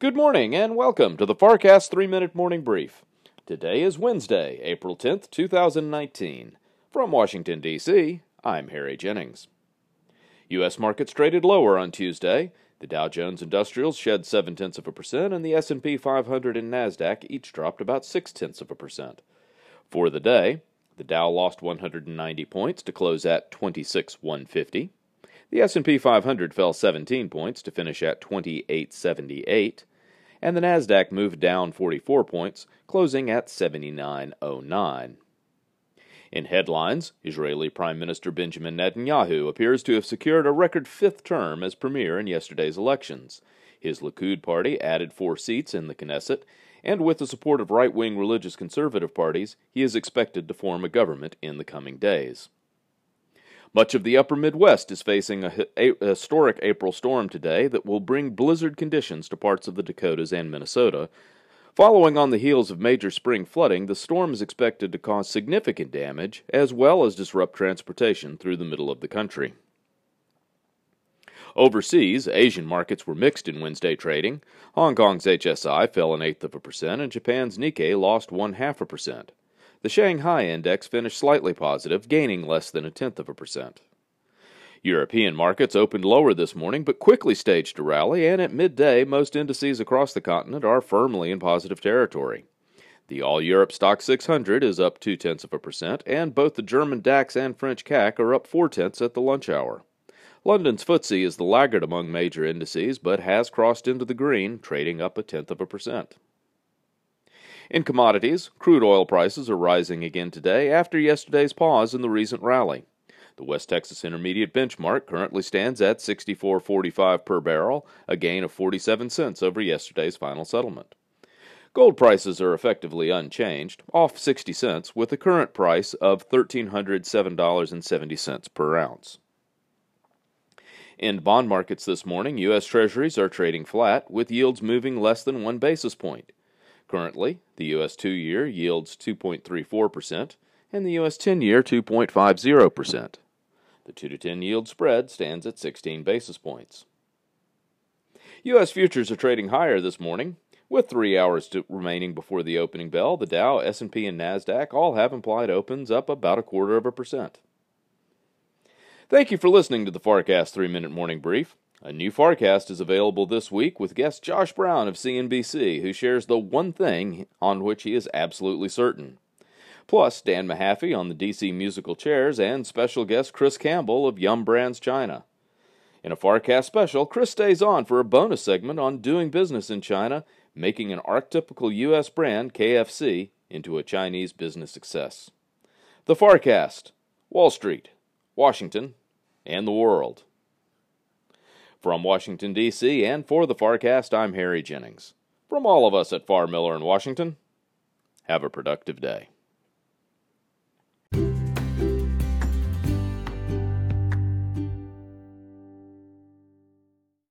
Good morning and welcome to the FarrCast 3 Minute Morning Brief. Today is Wednesday, April 10th, 2019. From Washington, D.C., I'm Harry Jennings. U.S. markets traded lower on Tuesday. The Dow Jones Industrials shed 7 tenths of a percent, and the S&P 500 and Nasdaq each dropped about 6 tenths of a percent. For the day, the Dow lost 190 points to close at 26,150. The S&P 500 fell 17 points to finish at 2878, and the Nasdaq moved down 44 points, closing at 7909. In headlines, Israeli Prime Minister Benjamin Netanyahu appears to have secured a record fifth term as premier in yesterday's elections. His Likud party added four seats in the Knesset, and with the support of right wing religious conservative parties, he is expected to form a government in the coming days. Much of the upper Midwest is facing a, historic April storm today that will bring blizzard conditions to parts of the Dakotas and Minnesota. Following on the heels of major spring flooding, the storm is expected to cause significant damage as well as disrupt transportation through the middle of the country. Overseas, Asian markets were mixed in Wednesday trading. Hong Kong's HSI fell an eighth of a percent, and Japan's Nikkei lost one half a percent. The Shanghai index finished slightly positive, gaining less than a tenth of a percent. European markets opened lower this morning but quickly staged a rally, and at midday, most indices across the continent are firmly in positive territory. The All Europe Stock 600 is up two tenths of a percent, and both the German DAX and French CAC are up four tenths at the lunch hour. London's FTSE is the laggard among major indices, but has crossed into the green, trading up a tenth of a percent. In commodities, crude oil prices are rising again today after yesterday's pause in the recent rally. The West Texas Intermediate benchmark currently stands at 64.45 per barrel, a gain of 47 cents over yesterday's final settlement. Gold prices are effectively unchanged, off 60 cents, with a current price of $1,307.70 per ounce. In bond markets this morning, U.S. Treasuries are trading flat, with yields moving less than one basis point. Currently, the U.S. two year yields 2.34%, and the U.S. 10 year 2.50%. The 2 to 10 yield spread stands at 16 basis points. U.S. futures are trading higher this morning. With three hours remaining before the opening bell, the Dow, S&P, and Nasdaq all have implied opens up about a quarter of a percent. Thank you for listening to the FarrCast 3-Minute Morning Brief. A new FarrCast is available this week with guest Josh Brown of CNBC, who shares the one thing on which he is absolutely certain. Plus, Dan Mahaffee on the DC musical chairs and special guest Chris Campbell of Yum Brands China. In a FarrCast special, Chris stays on for a bonus segment on doing business in China, making an archetypical U.S. brand, KFC, into a Chinese business success. The FarrCast, Wall Street, Washington, and the world. From Washington, D.C., and for the FarrCast, I'm Harry Jennings. From all of us at Farr Miller in Washington, have a productive day.